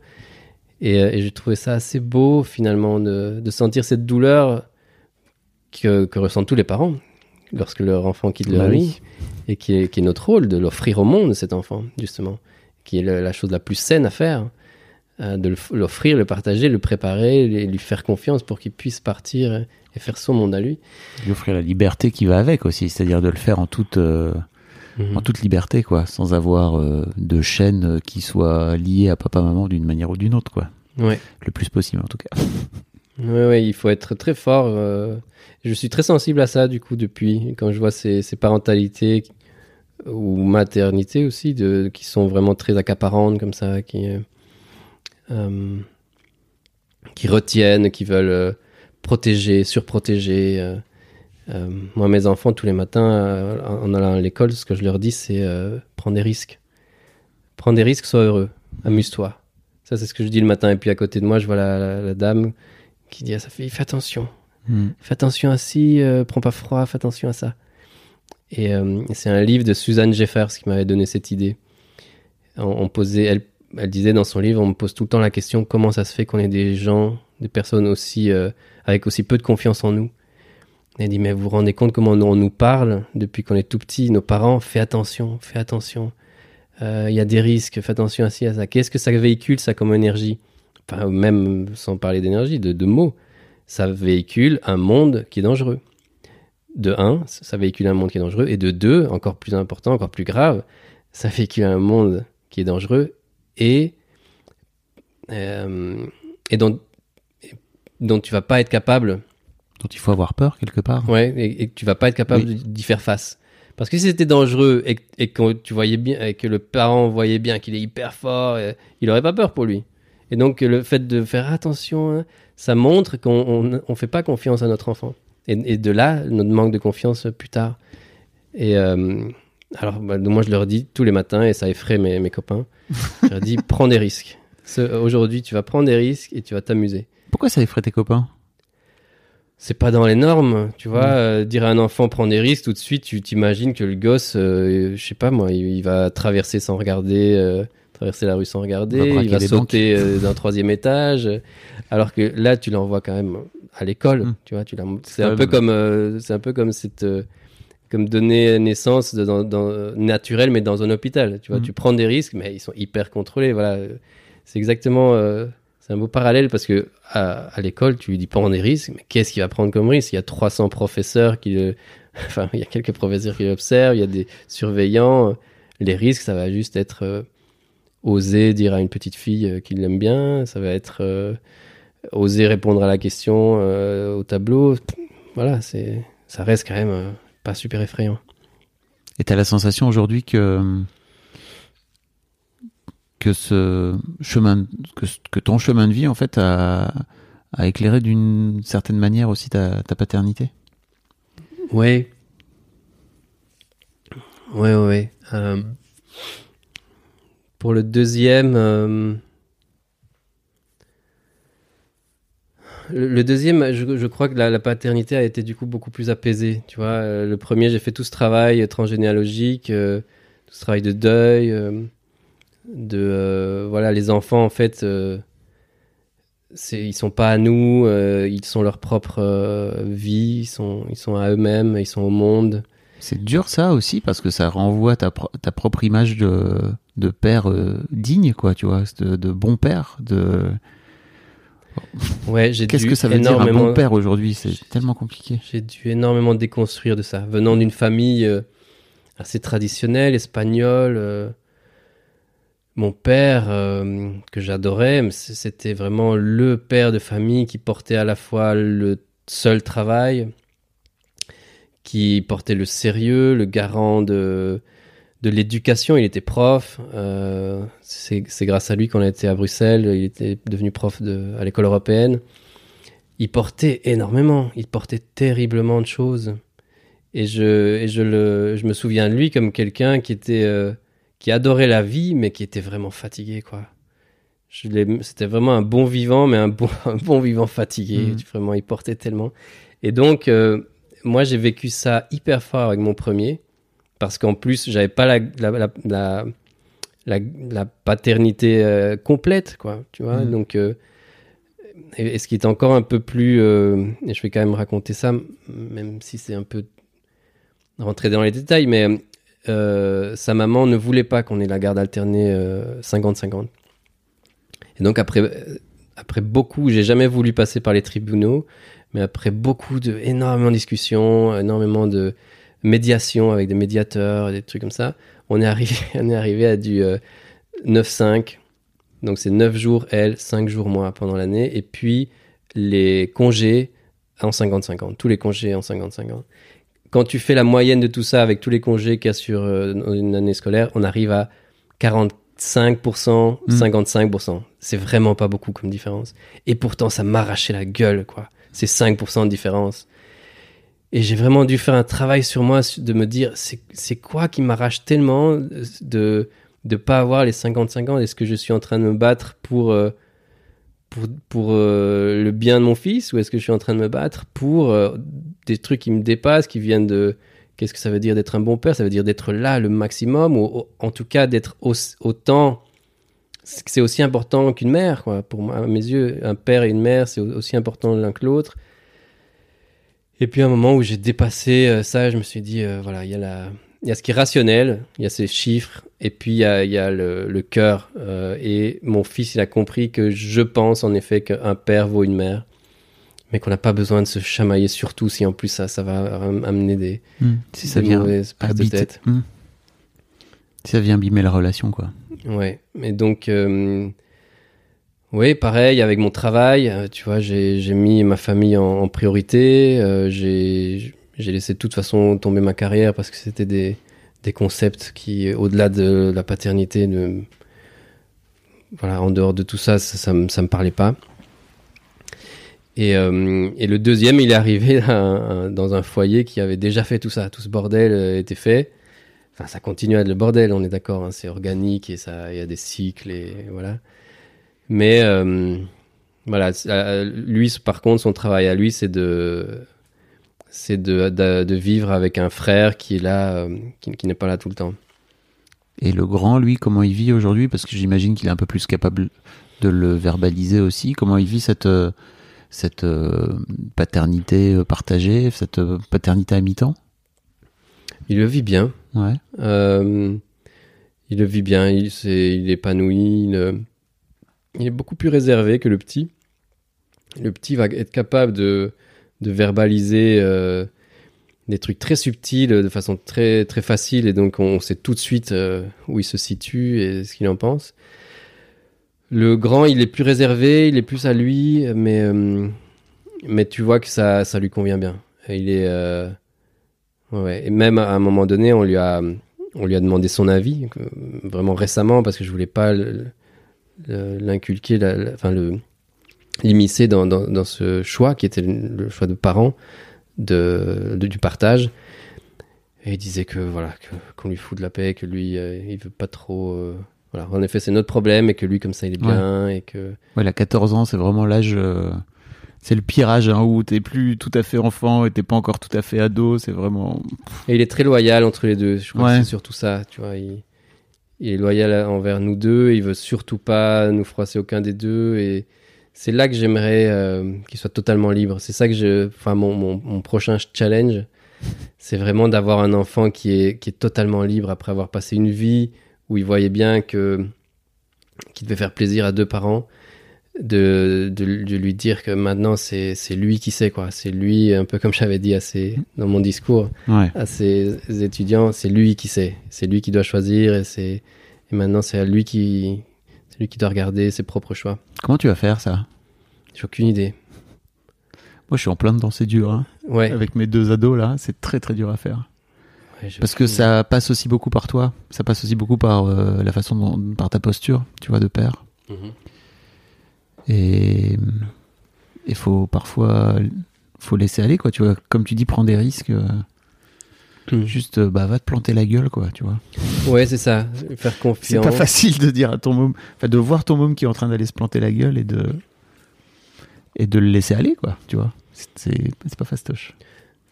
Et, euh, et j'ai trouvé ça assez beau, finalement, de, de sentir cette douleur que, que ressentent tous les parents lorsque leur enfant quitte leur Bah vie, et qui est, qui est notre rôle de l'offrir au monde, cet enfant, justement, qui est la, la chose la plus saine à faire euh, de l'offrir, le partager, le préparer, et lui faire confiance pour qu'il puisse partir et faire son monde à lui. Lui offrir la liberté qui va avec aussi, c'est-à-dire de le faire en toute, euh, Mhm. en toute liberté, quoi, sans avoir euh, de chaîne euh, qui soit liée à papa-maman d'une manière ou d'une autre, quoi. Ouais. Le plus possible, en tout cas. <laughs> Ouais, il faut être très fort. euh, Je suis très sensible à ça, du coup, depuis, quand je vois ces, ces parentalités ou maternités aussi, de, qui sont vraiment très accaparantes comme ça, qui, euh, qui retiennent, qui veulent protéger, surprotéger. Euh, moi, mes enfants, tous les matins, euh, en allant à l'école, ce que je leur dis, c'est euh, prends des risques. Prends des risques, sois heureux, amuse-toi. Ça, c'est ce que je dis le matin. Et puis à côté de moi, je vois la, la- la dame qui dit à sa fille Fais attention, Mm. fais attention à ci, euh, prends pas froid, fais attention à ça. Et c'est un livre de Suzanne Jeffers qui m'avait donné cette idée. On, on posait, elle, elle disait dans son livre On me pose tout le temps la question comment ça se fait qu'on ait des gens, des personnes aussi, avec aussi peu de confiance en nous? Elle dit Mais vous vous rendez compte comment on nous parle depuis qu'on est tout petit, nos parents Fais attention, fais attention. Euh, Il y a des risques, fais attention à ci, à ça. Qu'est-ce que ça véhicule, ça, comme énergie? Enfin, même sans parler d'énergie, de, mots. Ça véhicule un monde qui est dangereux. De un, ça véhicule un monde qui est dangereux. Et de deux, encore plus important, encore plus grave, ça véhicule un monde qui est dangereux et, euh, et dont, dont tu vas pas être capable Dont il faut avoir peur, quelque part. Ouais, et, que tu vas pas être capable Oui. d'y faire face. Parce que si c'était dangereux et, que- et que tu voyais bien, et que le parent voyait bien qu'il est hyper fort, euh, il aurait pas peur pour lui. Et donc le fait de faire attention, hein, ça montre qu'on on, on fait pas confiance à notre enfant. Et, et de là notre manque de confiance plus tard. Et euh, alors bah, moi je leur dis tous les matins et ça effraie mes, mes copains. je leur dis <laughs> prends des risques. Aujourd'hui tu vas prendre des risques et tu vas t'amuser. Pourquoi ça effraie tes copains? C'est pas dans les normes, tu vois. Mm. euh, dire à un enfant prends des risques, tout de suite, tu t'imagines que le gosse, euh, je sais pas moi, il, il va traverser sans regarder, euh, traverser la rue sans regarder, Va il va sauter euh, d'un troisième étage, alors que là, tu l'envoies quand même à l'école, Mm. tu vois. Tu c'est un peu comme, c'est un peu comme cette, comme donner naissance de- dans, dans- naturel, mais dans un hôpital. Tu vois, Mm. tu prends des risques, mais ils sont hyper contrôlés. Voilà, c'est exactement. C'est un beau parallèle parce que à, l'école, tu lui dis prends des risques, mais qu'est-ce qu'il va prendre comme risque? Il y a 300 professeurs qui le. <laughs> Enfin, il y a quelques professeurs qui l'observent, il y a des surveillants. Les risques, ça va juste être euh, oser dire à une petite fille euh, qu'il l'aime bien, ça va être euh, oser répondre à la question au tableau. Voilà, c'est ça reste quand même pas super effrayant. Et t'as la sensation aujourd'hui que que ce chemin, que, que ton chemin de vie en fait a, a éclairé d'une certaine manière aussi ta, paternité. Ouais, ouais. Euh, pour le deuxième, euh, le, deuxième, je, je crois que la, paternité a été du coup beaucoup plus apaisée. Tu vois, Euh, le premier, j'ai fait tout ce travail transgénéalogique, euh, tout ce travail de deuil, de euh, voilà, les enfants en fait. euh, ils sont pas à nous, euh, ils sont leur propre euh, vie, ils sont, ils sont à eux-mêmes, ils sont au monde. C'est dur ça aussi parce que ça renvoie ta, pro- ta propre image de, de père euh, digne, quoi, tu vois, de, de bon père. De... Ouais, j'ai Qu'est-ce que ça veut dire un énormément- bon père aujourd'hui? C'est tellement compliqué. J'ai dû énormément déconstruire de ça. Venant d'une famille assez traditionnelle, espagnole, mon père, euh, que j'adorais, c'était vraiment le père de famille qui portait à la fois le seul travail, qui portait le sérieux, le garant de, de l'éducation. Il était prof. euh, c'est c'est grâce à lui qu'on a été à Bruxelles. Il était devenu prof de, à l'école européenne. Il portait énormément. Il portait terriblement de choses. Et je, et je, le, je me souviens de lui comme quelqu'un qui était, euh, qui adorait la vie, mais qui était vraiment fatigué, quoi. C'était vraiment un bon vivant, mais un bon, <laughs> un bon vivant fatigué. Mhm. Vraiment, il portait tellement. Et donc, euh, moi, j'ai vécu ça hyper fort avec mon premier, parce qu'en plus, j'avais pas la, la, paternité euh, complète, quoi. Tu vois, Mhm. donc. euh, et, et ce qui est encore un peu plus, euh, et je vais quand même raconter ça, même si c'est un peu rentrer dans les détails, mais euh, sa maman ne voulait pas qu'on ait la garde alternée euh, 50-50. Et donc après, euh, après beaucoup, j'ai jamais voulu passer par les tribunaux, mais après beaucoup de énormément de discussions, énormément de médiation avec des médiateurs, des trucs comme ça, on est arrivé, <laughs> on est arrivé à du euh, 9-5. Donc c'est 9 jours elle, 5 jours moi pendant l'année, et puis les congés en 50-50, tous les congés en 50-50 quand tu fais la moyenne de tout ça avec tous les congés qu'il y a sur euh, une année scolaire, on arrive à 45%, Mm. 55%. C'est vraiment pas beaucoup comme différence. Et pourtant, ça m'arrachait la gueule, quoi. C'est 5% de différence. Et j'ai vraiment dû faire un travail sur moi de me dire, c'est quoi qui m'arrache tellement de de pas avoir les 55 ans? Est-ce que je suis en train de me battre pour euh, pour, pour euh, le bien de mon fils ou est-ce que je suis en train de me battre pour euh, des trucs qui me dépassent, qui viennent de... Qu'est-ce que ça veut dire d'être un bon père? Ça veut dire d'être là le maximum ou, en tout cas d'être au- autant... C'est aussi important qu'une mère, quoi. Pour moi, à mes yeux, un père et une mère, c'est au- aussi important l'un que l'autre. Et puis à un moment où j'ai dépassé euh, ça, je me suis dit, voilà, il y a la... Il y a ce qui est rationnel, il y a ces chiffres, et puis il y a, il y a le, le cœur. Euh, et mon fils, il a compris que je pense en effet qu'un père vaut une mère, mais qu'on n'a pas besoin de se chamailler, surtout si en plus ça, ça va am- amener des, Hmm. Si ça des vient mauvaises de tête. Hmm. Si ça vient abîmer la relation, quoi. Ouais, mais donc, euh, oui, pareil, avec mon travail, euh, tu vois, j'ai j'ai mis ma famille en, en priorité, euh, j'ai j'ai laissé de toute façon tomber ma carrière parce que c'était des, des concepts qui, au-delà de la paternité, voilà, en dehors de tout ça, ça, ça, me- ça me parlait pas. Et, euh, et le deuxième, il est arrivé dans un foyer qui avait déjà fait tout ça, tout ce bordel euh, était fait. Enfin, ça continue à être le bordel, on est d'accord, hein, c'est organique et il y a des cycles et voilà. Mais, euh, Voilà, lui, par contre, son travail à lui, c'est de, c'est de, de, de vivre avec un frère qui est là, euh, qui, qui n'est pas là tout le temps. Et le grand, lui, comment il vit aujourd'hui? Parce que j'imagine qu'il est un peu plus capable de le verbaliser aussi. Comment il vit cette, euh, cette euh, paternité partagée, cette paternité à mi-temps? Il le vit bien. Ouais. Euh, il le vit bien, il, s'est- il est épanoui, il, il est beaucoup plus réservé que le petit. Le petit va être capable de, de verbaliser euh, des trucs très subtils de façon très, très facile et donc on sait tout de suite euh, où il se situe et ce qu'il en pense. Le grand, il est plus réservé, il est plus à lui, mais, euh, mais tu vois que ça, lui convient bien. Et même à un moment donné, on lui a, demandé son avis, vraiment récemment, parce que je voulais pas l'inculquer, enfin le l'immiscer dans, dans, dans ce choix qui était le, choix de parents de, de- du partage. Et il disait que voilà, qu'on lui fout de la paix, que lui, euh, il veut pas trop. euh, voilà, en effet, c'est notre problème et que lui, comme ça, il est bien et que. Ouais, a 14 ans, c'est vraiment l'âge. euh, c'est le pire âge hein, où t'es plus tout à fait enfant et t'es pas encore tout à fait ado. C'est vraiment. Et il est très loyal entre les deux. Je crois Ouais. que c'est surtout ça, tu vois. Il, il est loyal envers nous deux. Il veut surtout pas nous froisser aucun des deux. Et c'est là que j'aimerais euh, qu'il soit totalement libre. C'est ça que je, enfin, mon, mon, mon prochain challenge, c'est vraiment d'avoir un enfant qui est, qui est totalement libre après avoir passé une vie où il voyait bien que qu'il devait faire plaisir à deux parents. De, de, de lui dire que maintenant c'est c'est lui qui sait quoi c'est lui un peu comme j'avais dit assez dans mon discours Ouais. à ses étudiants, c'est lui qui sait, c'est lui qui doit choisir et c'est et maintenant c'est à lui qui lui qui doit regarder ses propres choix. Comment tu vas faire ça? J'ai aucune idée. Moi, je suis en plein dedans, c'est dur. hein. Ouais. Avec mes deux ados là, c'est très très dur à faire. Ouais, Parce que ça passe aussi beaucoup par toi. Ça passe aussi beaucoup par euh, la façon dont, par ta posture, tu vois, de père. Mhm. Et il faut parfois faut laisser aller quoi tu vois comme tu dis prends des risques euh, Mhm. juste euh, bah va te planter la gueule quoi tu vois Ouais, c'est ça. Faire c'est confiance. pas facile de dire à ton môme enfin de voir ton môme qui est en train d'aller se planter la gueule et de et de le laisser aller quoi tu vois c'est c'est c'est pas fastoche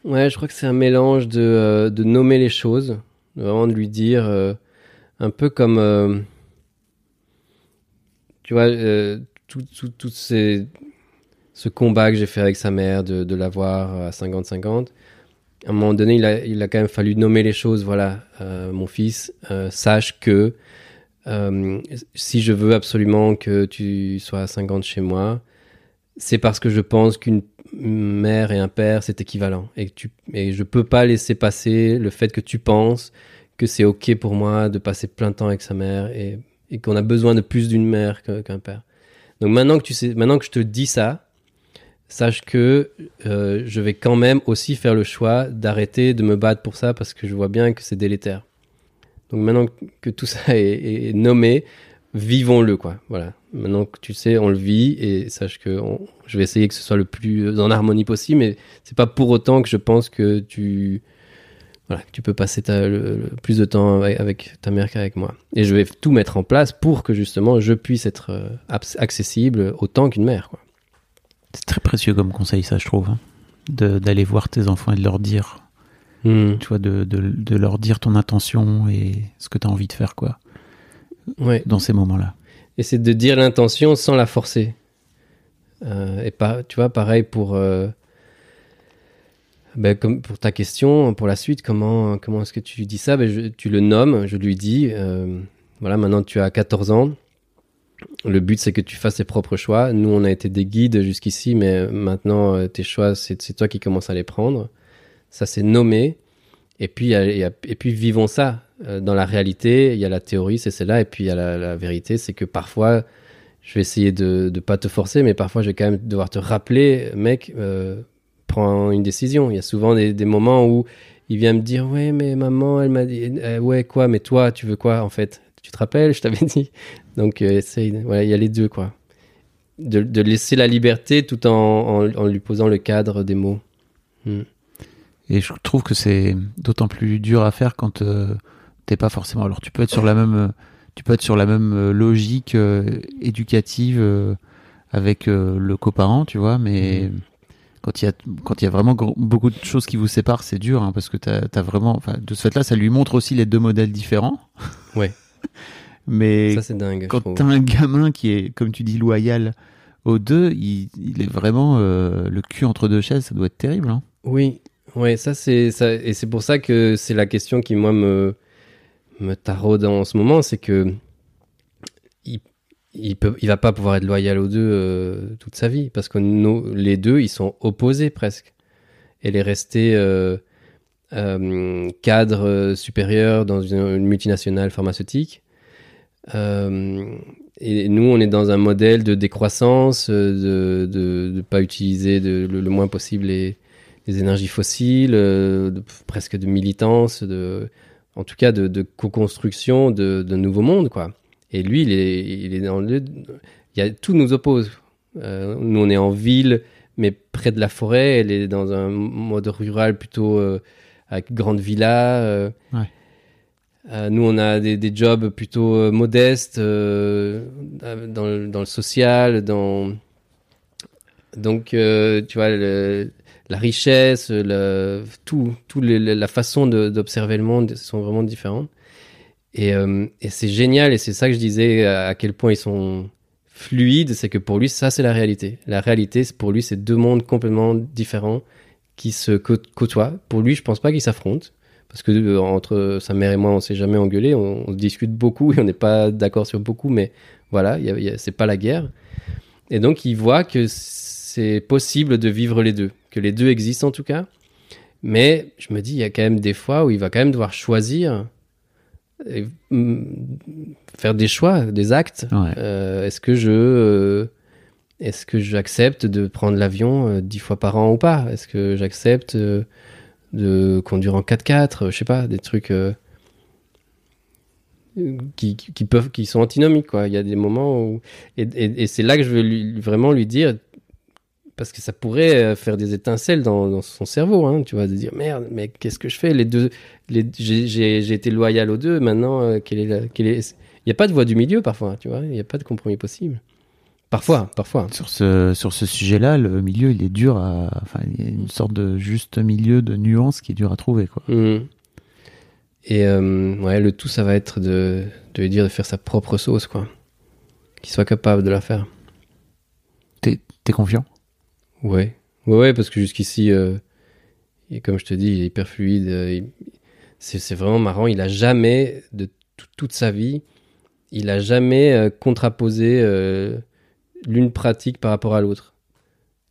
Ouais, je crois que c'est un mélange de, euh, de nommer les choses, de vraiment de lui dire euh, un peu comme euh, tu vois tout, tout, tout ces, ce combat que j'ai fait avec sa mère de, de l'avoir à 50-50. À un moment donné, il a, quand même fallu nommer les choses. Voilà, euh, mon fils, euh, sache que euh, si je veux absolument que tu sois à 50 chez moi, c'est parce que je pense qu'une mère et un père, c'est équivalent. Et, tu, et je peux pas laisser passer le fait que tu penses que c'est OK pour moi de passer plein de temps avec sa mère et, et qu'on a besoin de plus d'une mère qu'un père. Donc maintenant que, tu sais, maintenant que je te dis ça, sache que euh, je vais quand même aussi faire le choix d'arrêter de me battre pour ça parce que je vois bien que c'est délétère. Donc maintenant que tout ça est, nommé, vivons-le quoi. Voilà. Maintenant que tu sais, on le vit et sache que je vais essayer que ce soit le plus en harmonie possible, mais c'est pas pour autant que je pense que tu voilà, que tu peux passer le, plus de temps avec, avec ta mère qu'avec moi. Et je vais tout mettre en place pour que justement je puisse être euh, accessible autant qu'une mère. Quoi. C'est très précieux comme conseil ça je trouve hein. D'aller voir tes enfants et de leur dire Hmm. tu vois de, de, de leur dire ton intention et ce que tu as envie de faire quoi Ouais. dans ces moments là Et c'est de dire l'intention sans la forcer. Euh, et pas, tu vois, pareil pour, euh, ben, comme pour ta question, pour la suite, comment, comment est-ce que tu dis ça? Ben, je- Tu le nommes, je lui dis, euh, voilà, maintenant tu as 14 ans. Le but, c'est que tu fasses tes propres choix. Nous, on a été des guides jusqu'ici, mais maintenant, euh, tes choix, c'est toi qui commences à les prendre. Ça, c'est nommé. Et puis, puis, vivons ça. Euh, Dans la réalité, il y a la théorie, c'est celle-là. Et puis, il y a la, vérité, c'est que parfois, je vais essayer de ne pas te forcer, mais parfois, je vais quand même devoir te rappeler, mec, euh, prends une décision. Il y a souvent des, des moments où il vient me dire, ouais, mais maman, elle m'a dit, ouais, quoi, mais toi, tu veux quoi, en fait? Tu te rappelles, je t'avais dit. Donc, euh, essaye. Voilà, il y a les deux, quoi. De, de laisser la liberté tout en, en, en lui posant le cadre des mots. Hmm. Et je trouve que c'est d'autant plus dur à faire quand euh, t'es pas forcément. Alors tu peux être sur la même, tu peux être sur la même euh, logique euh, éducative euh, avec le coparent, tu vois, mais quand il y a quand il y a vraiment beaucoup de choses qui vous séparent, c'est dur hein, parce que t'as as vraiment, de ce fait-là, ça lui montre aussi les deux modèles différents. Ouais. <laughs> mais Ça, dingue. quand t'as un gamin qui est, comme tu dis, loyal aux deux, il, il est vraiment euh, le cul entre deux chaises, ça doit être terrible. Hein. Oui, ouais, ça c'est ça et c'est pour ça que c'est la question qui moi me me taraude en ce moment, c'est que il il peut il va pas pouvoir être loyal aux deux euh, toute sa vie parce que nos, les deux ils sont opposés presque. Elle est restée euh, euh, cadre supérieur dans une, une multinationale pharmaceutique. Euh, et nous, on est dans un modèle de décroissance, euh, de de pas utiliser le, moins possible les, énergies fossiles, euh, presque de militance, en tout cas de, co-construction de, de nouveaux mondes, quoi. Et lui, il est, dans le, il y a, tout nous oppose. Nous, on est en ville, mais près de la forêt. Elle est dans un mode rural plutôt avec grande villa. Euh, nous, on a des, jobs plutôt euh, modestes euh, dans, le, social, dans donc tu vois la richesse, le, tout, tout la façon d'observer le monde sont vraiment différentes. Et, et c'est génial, et c'est ça que je disais à, quel point ils sont fluides, c'est que pour lui, ça c'est la réalité. La réalité, pour lui, c'est deux mondes complètement différents qui se cô- côtoient. Pour lui, je pense pas qu'ils s'affrontent. Parce que euh, entre sa mère et moi, on s'est jamais engueulé, on, on discute beaucoup <laughs> et on n'est pas d'accord sur beaucoup, mais voilà, c'est pas la guerre. Et donc, il voit que c'est possible de vivre les deux, que les deux existent en tout cas. Mais je me dis, il y a quand même des fois où il va quand même devoir choisir, et, mm, faire des choix, des actes. Ouais. Euh, est-ce que je, euh, est-ce que j'accepte de prendre l'avion dix fois par an ou pas? Est-ce que j'accepte de conduire en 4x4 euh, Je sais pas, des trucs euh, qui, qui- peuvent, qui sont antinomiques quoi. Il y a des moments où et, et- c'est là que je veux vraiment lui dire parce que ça pourrait euh, faire des étincelles dans, son cerveau, hein, tu vois, de dire merde, mais qu'est-ce que je fais? Les deux, les, j'ai, été loyal aux deux, maintenant, est... il n'y a pas de voie du milieu parfois, tu vois, il n'y a pas de compromis possible. Parfois, parfois. Sur ce, sur ce sujet-là, le milieu, il est dur à. Enfin, il y a une sorte de juste milieu de nuances qui est dur à trouver, quoi. Mhm. Et euh, ouais, le tout, ça va être de, de lui dire de faire sa propre sauce, quoi. Qu'il soit capable de la faire. T'es confiant? Ouais, ouais, ouais, parce que jusqu'ici, euh, et comme je te dis, il est hyper fluide. euh, c'est vraiment marrant. Il a jamais, de tout- toute sa vie, il a jamais euh, contraposé l'une pratique par rapport à l'autre.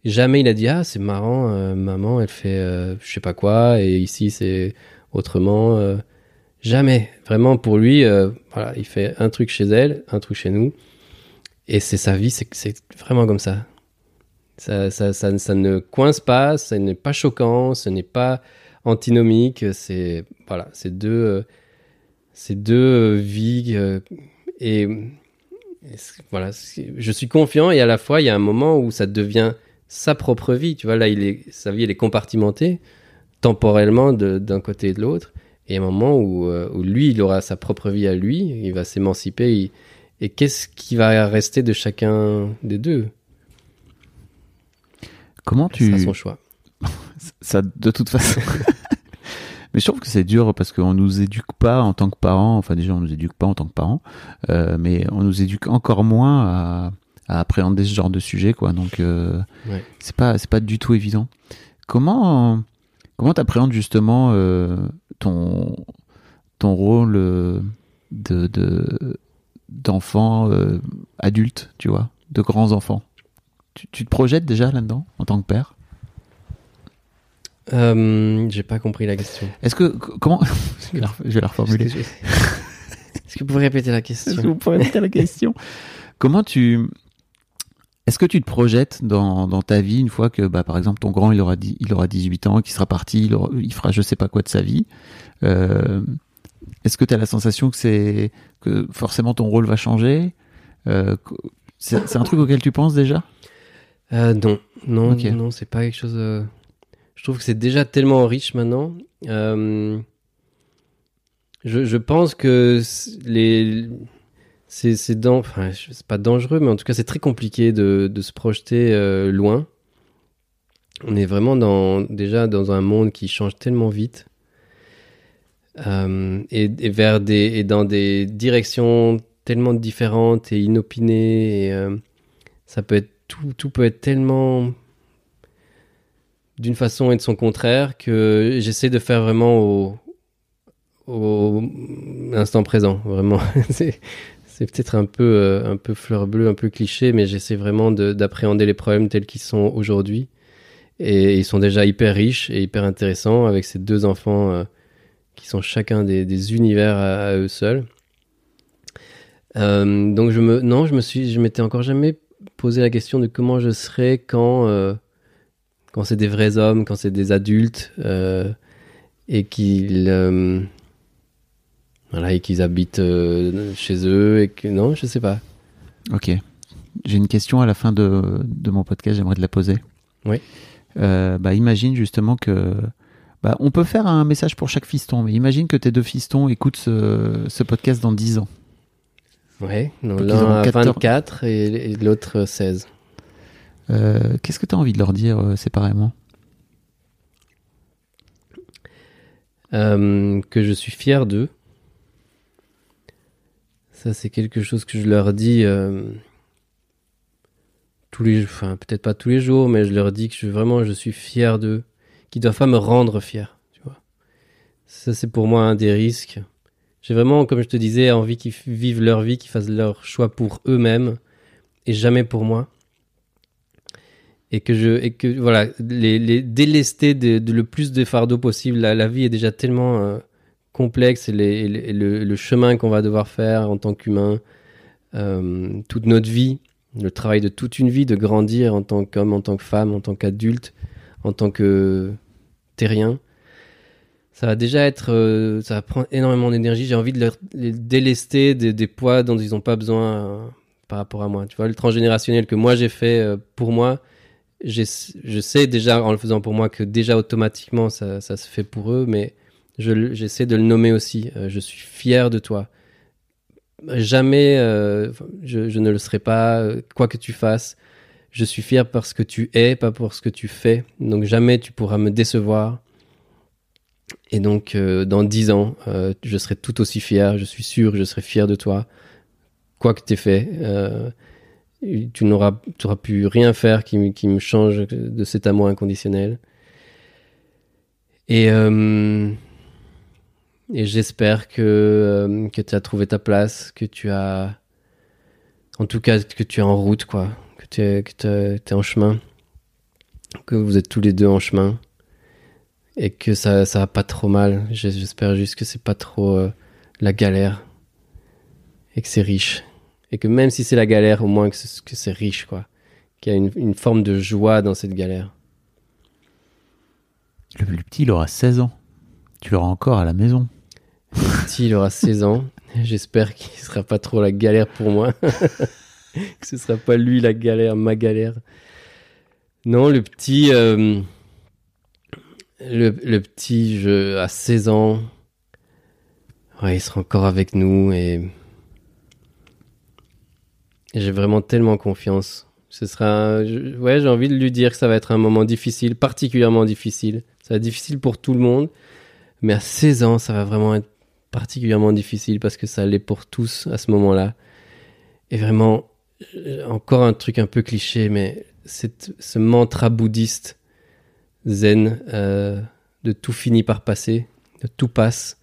Jamais il a dit ah c'est marrant, euh, maman elle fait euh, je sais pas quoi et ici c'est autrement. euh. jamais, vraiment pour lui, voilà, il fait un truc chez elle, un truc chez nous, et c'est sa vie, c'est vraiment comme ça. Ça, ça, ça, ne coince pas, ça n'est pas choquant, ce n'est pas antinomique. C'est voilà, c'est deux, c'est deux vies et, voilà. c'est- Je suis confiant et à la fois il y a un moment où ça devient sa propre vie. Tu vois là, il est sa vie elle est compartimentée temporellement d'un côté et de l'autre. Et un moment où, euh, où lui il aura sa propre vie à lui, il va s'émanciper. Et qu'est-ce qui va rester de chacun des deux? Comment C'est tu. son choix. <laughs> Ça, de toute façon. <laughs> Mais je trouve que c'est dur parce qu'on nous éduque pas en tant que parents. Enfin, déjà, on nous éduque pas en tant que parents, euh, mais on nous éduque encore moins à, à appréhender ce genre de sujet, quoi. Donc, euh, Ouais. c'est pas, c'est pas du tout évident. Comment, comment t'appréhendes justement euh, ton, ton rôle euh, de, de d'enfant adulte, tu vois, de grands enfants. Tu, tu te projettes déjà là-dedans en tant que père? Euh, J'ai pas compris la question. Est-ce que comment? <laughs> Je vais la- je vais la reformuler. Est-ce que, vous pouvez répéter la question? Est-ce que vous pourrez répéter la question? Comment tu est-ce que tu te projettes dans, dans ta vie une fois que, bah, par exemple, ton grand il aura, dit, il aura 18 ans, qu'il sera parti, il, aura- il fera je sais pas quoi de sa vie euh, Est-ce que tu as la sensation que, c'est, que forcément ton rôle va changer? Euh, c'est, un truc auquel tu penses déjà? Euh, non, non, Ok. non, c'est pas quelque chose. Je trouve que c'est déjà tellement riche maintenant. Euh, Je, pense que les c'est c'est enfin, pas dangereux, mais en tout cas, c'est très compliqué de, se projeter euh, loin. On est vraiment déjà dans un monde qui change tellement vite. Euh, et, vers des, et dans des directions tellement différentes et inopinées. Et, ça peut être, tout, tout peut être tellement d'une façon et de son contraire que j'essaie de faire vraiment au, au instant présent. Vraiment, <laughs> c'est peut-être un peu, euh, un peu fleur bleue, un peu cliché, mais j'essaie vraiment de- d'appréhender les problèmes tels qu'ils sont aujourd'hui. Et ils sont déjà hyper riches et hyper intéressants avec ces deux enfants euh, qui sont chacun des, des univers à, eux seuls. Euh, donc je me, non, je me suis, je m'étais encore jamais posé la question de comment je serais quand, quand c'est des vrais hommes, quand c'est des adultes euh, et qu'ils, euh, voilà, et qu'ils habitent euh, chez eux et que non, je sais pas. Ok. J'ai une question à la fin de, de mon podcast, j'aimerais te la poser. Oui. Bah, imagine justement que. Bah, on peut faire un message pour chaque fiston, mais imagine que tes deux fistons écoutent ce, ce podcast dans 10 ans. Ouais, l'un a 14. 24 et, et l'autre 16. Euh, Qu'est-ce que tu as envie de leur dire euh, séparément? Euh, que je suis fier d'eux. Ça, c'est quelque chose que je leur dis tous les, enfin peut-être pas tous les jours, mais je leur dis que je, vraiment je suis fier d'eux, qu'ils doivent pas me rendre fier. Tu vois. Ça, c'est pour moi un des risques. J'ai vraiment, comme je te disais, envie qu'ils vivent leur vie, qu'ils fassent leur choix pour eux-mêmes et jamais pour moi. Et que je, et que voilà, les, les délester de, le plus de fardeaux possible. La, vie est déjà tellement euh, complexe et, le- chemin qu'on va devoir faire en tant qu'humain, euh, toute notre vie, le travail de toute une vie, de grandir en tant qu'homme, en tant que femme, en tant qu'adulte, en tant que terrien. Ça va déjà être, euh, ça va prendre énormément d'énergie. J'ai envie de leur, les délester des, des poids dont ils n'ont pas besoin par rapport à moi. Tu vois, le transgénérationnel que moi j'ai fait pour moi, je sais déjà en le faisant pour moi que déjà automatiquement ça, se fait pour eux, mais j'essaie de le nommer aussi. Euh, je suis fier de toi. Jamais euh, je, ne le serai pas, euh, quoi que tu fasses. Je suis fier parce que tu es, pas pour ce que tu fais. Donc jamais tu pourras me décevoir. Et donc dans dix ans, je serai tout aussi fier. Je suis sûr je serai fier de toi, quoi que tu aies fait. Tu n'auras tu auras pu rien faire qui, me- change de cet amour inconditionnel. Et, euh, et j'espère que, euh, que tu as trouvé ta place, que tu as. En tout cas, que tu es en route, quoi. Que tu es, que t'es en chemin. Que vous êtes tous les deux en chemin. Et que ça, ça va pas trop mal. J'espère juste que c'est pas trop euh, la galère. Et que c'est riche. Et que même si c'est la galère, au moins que c'est riche, quoi. Qu'il y a une, une forme de joie dans cette galère. Le plus petit, il aura 16 ans. Tu l'auras encore à la maison. petit, il aura 16 ans. J'espère qu'il sera pas trop la galère pour moi. <laughs> que ce sera pas lui la galère, ma galère. Non, le petit, euh, le, le petit, je, à 16 ans, ouais, il sera encore avec nous et j'ai vraiment tellement confiance. Ce sera, ouais, j'ai envie de lui dire que ça va être un moment difficile, particulièrement difficile. Ça va être difficile pour tout le monde, mais à 16 ans, ça va vraiment être particulièrement difficile parce que ça l'est pour tous à ce moment-là. Et vraiment, euh, encore un truc un peu cliché, mais ce mantra bouddhiste zen euh, de tout finit par passer, de tout passe.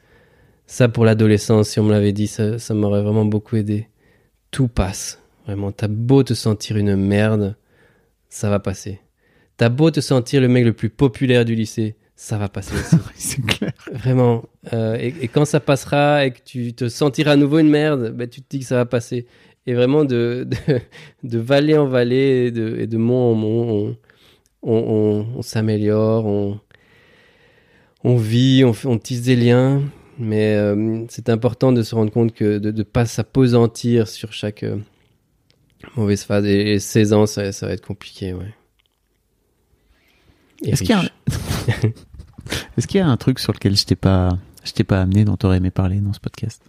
Ça, pour l'adolescence, si on me l'avait dit, ça m'aurait vraiment beaucoup aidé. Tout passe. Vraiment, t'as beau te sentir une merde, ça va passer. T'as beau te sentir le mec le plus populaire du lycée, ça va passer aussi. <laughs> c'est clair. Vraiment. Euh, et, et quand ça passera et que tu te sentiras à nouveau une merde, ben, tu te dis que ça va passer. Et vraiment de, de, de vallée en vallée et de, et de mont en mont, on, on, on- on s'améliore, on, on vit, on, on tisse des liens. Mais euh, c'est important de se rendre compte que de ne pas s'apesantir sur chaque euh, mauvaise phase. Et, et 16 ans, ça, ça va être compliqué, ouais. Est-ce qu'il y a un- <laughs> Est-ce qu'il y a un truc sur lequel je t'ai pas, je t'ai pas amené, dont t'aurais aimé parler dans ce podcast?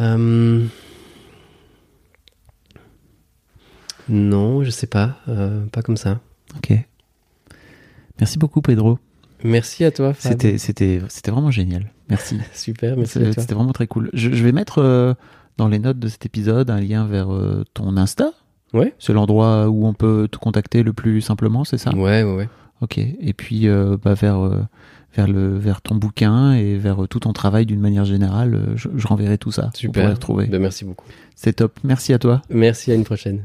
Euh, Non, je sais pas. euh, pas comme ça. Ok. Merci beaucoup, Pedro. Merci à toi. C'était, c'était, c'était vraiment génial. Merci. <laughs> super, merci C'était vraiment très cool. Je, je vais mettre euh, dans les notes de cet épisode un lien vers euh, ton Insta. Ouais. C'est l'endroit où on peut te contacter le plus simplement, c'est ça? Ouais, ouais, ouais. Ok. Et puis euh, bah, vers euh, vers le vers ton bouquin et vers tout ton travail d'une manière générale, je, je renverrai tout ça. Super. pourrez retrouver. Ben, merci beaucoup. C'est top. Merci à toi. Merci, à une prochaine.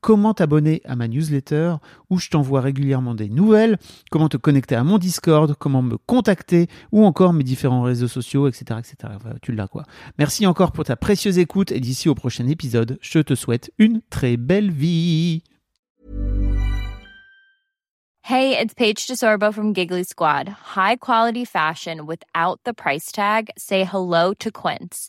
comment t'abonner à ma newsletter où je t'envoie régulièrement des nouvelles, comment te connecter à mon Discord, comment me contacter ou encore mes différents réseaux sociaux, etc. etc. Tu l'as quoi. Merci encore pour ta précieuse écoute et d'ici au prochain épisode, je te souhaite une très belle vie. Hey, it's Paige DeSorbo from Giggly Squad. High quality fashion without the price tag. Say hello to Quince.